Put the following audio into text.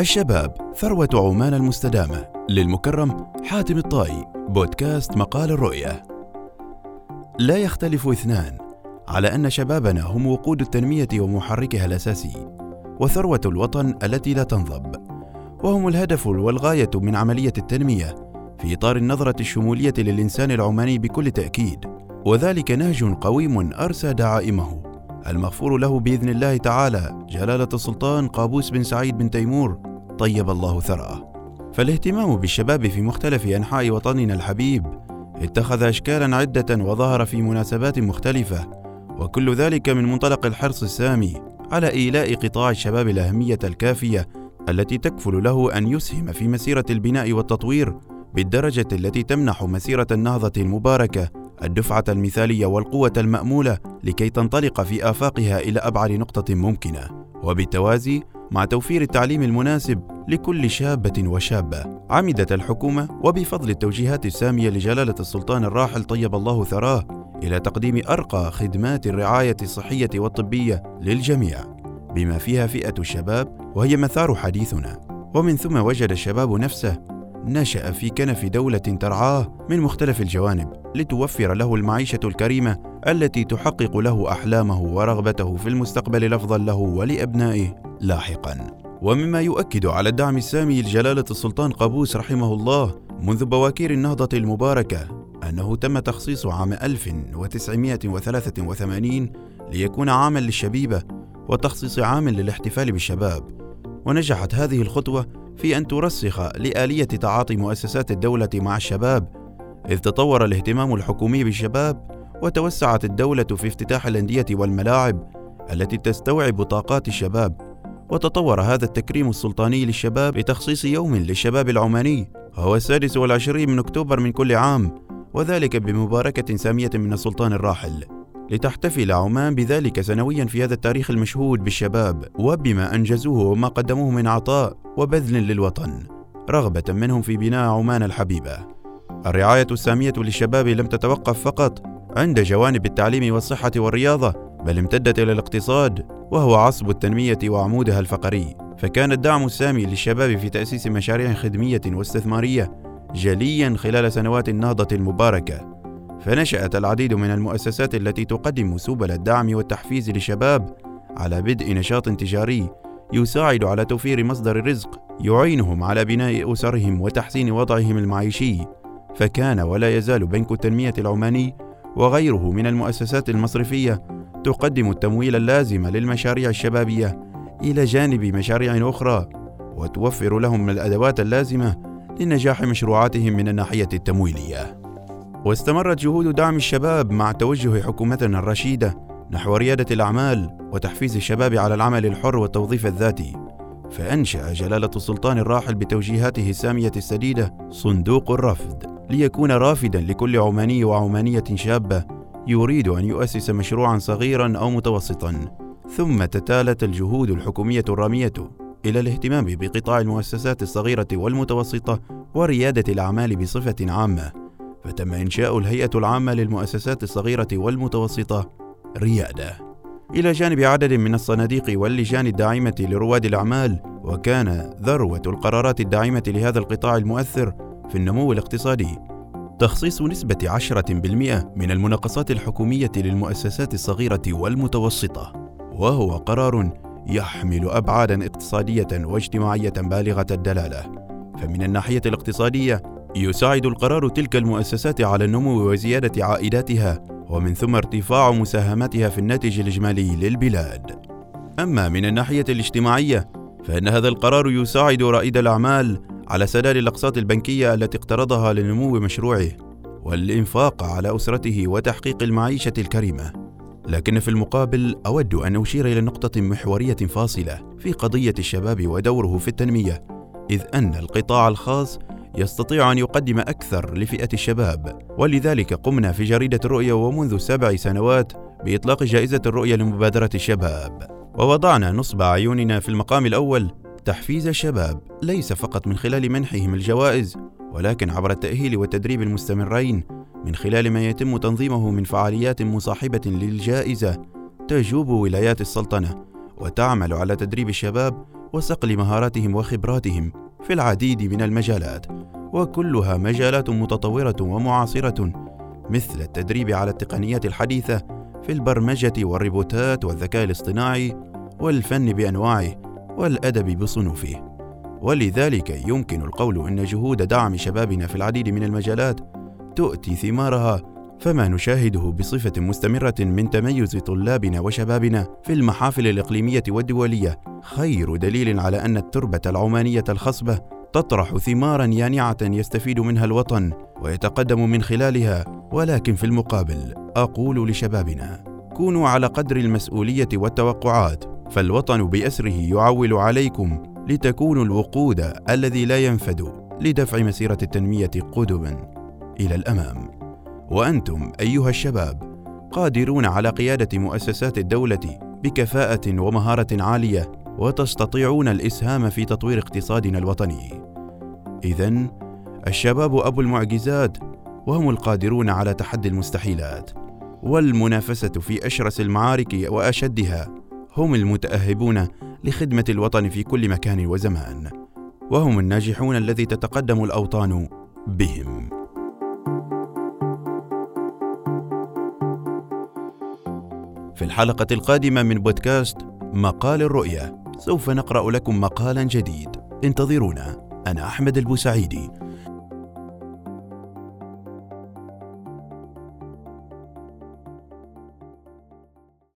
الشباب ثروة عمان المستدامة للمكرم حاتم الطائي بودكاست مقال الرؤية. لا يختلف اثنان على أن شبابنا هم وقود التنمية ومحركها الأساسي وثروة الوطن التي لا تنضب وهم الهدف والغاية من عملية التنمية في إطار النظرة الشمولية للإنسان العماني بكل تأكيد وذلك نهج قويم أرسى دعائمه. المغفور له بإذن الله تعالى جلالة السلطان قابوس بن سعيد بن تيمور طيب الله ثراه. فالاهتمام بالشباب في مختلف أنحاء وطننا الحبيب اتخذ اشكالا عدة وظهر في مناسبات مختلفة وكل ذلك من منطلق الحرص السامي على إيلاء قطاع الشباب الأهمية الكافية التي تكفل له أن يسهم في مسيرة البناء والتطوير بالدرجة التي تمنح مسيرة النهضة المباركة الدفعة المثالية والقوة المأمولة لكي تنطلق في آفاقها إلى أبعد نقطة ممكنة، وبالتوازي مع توفير التعليم المناسب لكل شابة وشابة. عمدت الحكومة وبفضل التوجيهات السامية لجلالة السلطان الراحل طيب الله ثراه إلى تقديم أرقى خدمات الرعاية الصحية والطبية للجميع، بما فيها فئة الشباب وهي مثار حديثنا. ومن ثم وجد الشباب نفسه نشأ في كنف دولة ترعاه من مختلف الجوانب لتوفر له المعيشة الكريمة التي تحقق له أحلامه ورغبته في المستقبل الأفضل له ولأبنائه لاحقا. ومما يؤكد على الدعم السامي لجلالة السلطان قابوس رحمه الله منذ بواكير النهضة المباركة أنه تم تخصيص عام 1983 ليكون عاما للشبيبة وتخصيص عام للاحتفال بالشباب ونجحت هذه الخطوة في أن ترسخ لآلية تعاطي مؤسسات الدولة مع الشباب، إذ تطور الاهتمام الحكومي بالشباب، وتوسعت الدولة في افتتاح الأندية والملاعب التي تستوعب طاقات الشباب، وتطور هذا التكريم السلطاني للشباب بتخصيص يوم للشباب العماني، وهو السادس والعشرين من أكتوبر من كل عام، وذلك بمباركة سامية من السلطان الراحل. لتحتفل عمان بذلك سنويا في هذا التاريخ المشهود بالشباب وبما أنجزوه وما قدموه من عطاء وبذل للوطن. رغبة منهم في بناء عمان الحبيبة. الرعاية السامية للشباب لم تتوقف فقط عند جوانب التعليم والصحة والرياضة بل امتدت إلى الاقتصاد وهو عصب التنمية وعمودها الفقري. فكان الدعم السامي للشباب في تأسيس مشاريع خدمية واستثمارية جليا خلال سنوات النهضه المباركه فنشأت العديد من المؤسسات التي تقدم سبل الدعم والتحفيز للشباب على بدء نشاط تجاري يساعد على توفير مصدر الرزق يعينهم على بناء أسرهم وتحسين وضعهم المعيشي. فكان ولا يزال بنك التنمية العماني وغيره من المؤسسات المصرفية تقدم التمويل اللازم للمشاريع الشبابية إلى جانب مشاريع أخرى وتوفر لهم الأدوات اللازمة لنجاح مشروعاتهم من الناحية التمويلية. واستمرت جهود دعم الشباب مع توجه حكومتنا الرشيدة نحو ريادة الأعمال وتحفيز الشباب على العمل الحر والتوظيف الذاتي فأنشأ جلالة السلطان الراحل بتوجيهاته السامية السديدة صندوق الرفض ليكون رافدا لكل عماني وعمانية شابة يريد أن يؤسس مشروعا صغيرا أو متوسطا. ثم تتالت الجهود الحكومية الرامية إلى الاهتمام بقطاع المؤسسات الصغيرة والمتوسطة وريادة الأعمال بصفة عامة. فتم إنشاء الهيئة العامة للمؤسسات الصغيرة والمتوسطة ريادة. إلى جانب عدد من الصناديق واللجان الداعمة لرواد الأعمال وكان ذروة القرارات الداعمة لهذا القطاع المؤثر في النمو الاقتصادي تخصيص نسبة 10% من المناقصات الحكومية للمؤسسات الصغيرة والمتوسطة وهو قرار يحمل أبعادا اقتصادية واجتماعية بالغة الدلالة فمن الناحية الاقتصادية يساعد القرار تلك المؤسسات على النمو وزيادة عائداتها ومن ثم ارتفاع مساهمتها في الناتج الإجمالي للبلاد. أما من الناحية الاجتماعية فإن هذا القرار يساعد رائد الأعمال على سداد الأقساط البنكية التي اقترضها لنمو مشروعه والإنفاق على أسرته وتحقيق المعيشة الكريمة. لكن في المقابل أود أن أشير إلى نقطة محورية فاصلة في قضية الشباب ودوره في التنمية، إذ أن القطاع الخاص يستطيع أن يقدم أكثر لفئة الشباب ولذلك قمنا في جريدة الرؤية ومنذ سبع سنوات بإطلاق جائزة الرؤية لمبادرة الشباب ووضعنا نصب عيوننا في المقام الأول تحفيز الشباب ليس فقط من خلال منحهم الجوائز ولكن عبر التأهيل والتدريب المستمرين من خلال ما يتم تنظيمه من فعاليات مصاحبة للجائزة تجوب ولايات السلطنة وتعمل على تدريب الشباب وصقل مهاراتهم وخبراتهم في العديد من المجالات وكلها مجالات متطورة ومعاصرة مثل التدريب على التقنيات الحديثة في البرمجة والروبوتات والذكاء الاصطناعي والفن بأنواعه. والأدب بصنوفه. ولذلك يمكن القول أن جهود دعم شبابنا في العديد من المجالات تؤتي ثمارها فما نشاهده بصفة مستمرة من تميز طلابنا وشبابنا في المحافل الإقليمية والدولية. خير دليل على أن التربة العمانية الخصبة تطرح ثمارا يانعة يستفيد منها الوطن ويتقدم من خلالها. ولكن في المقابل أقول لشبابنا كونوا على قدر المسؤولية والتوقعات. فالوطن بأسره يعول عليكم لتكونوا الوقود الذي لا ينفد لدفع مسيرة التنمية قدما. إلى الأمام. وأنتم أيها الشباب قادرون على قيادة مؤسسات الدولة بكفاءة ومهارة عالية وتستطيعون الإسهام في تطوير اقتصادنا الوطني. اذا الشباب أبو المعجزات وهم القادرون على تحدي المستحيلات والمنافسة في أشرس المعارك وأشدها هم المتأهبون لخدمة الوطن في كل مكان وزمان وهم الناجحون الذي تتقدم الأوطان بهم. في الحلقة القادمة من بودكاست مقال الرؤيه سوف نقرأ لكم مقالا جديد. انتظرونا. أنا أحمد البوسعيدي.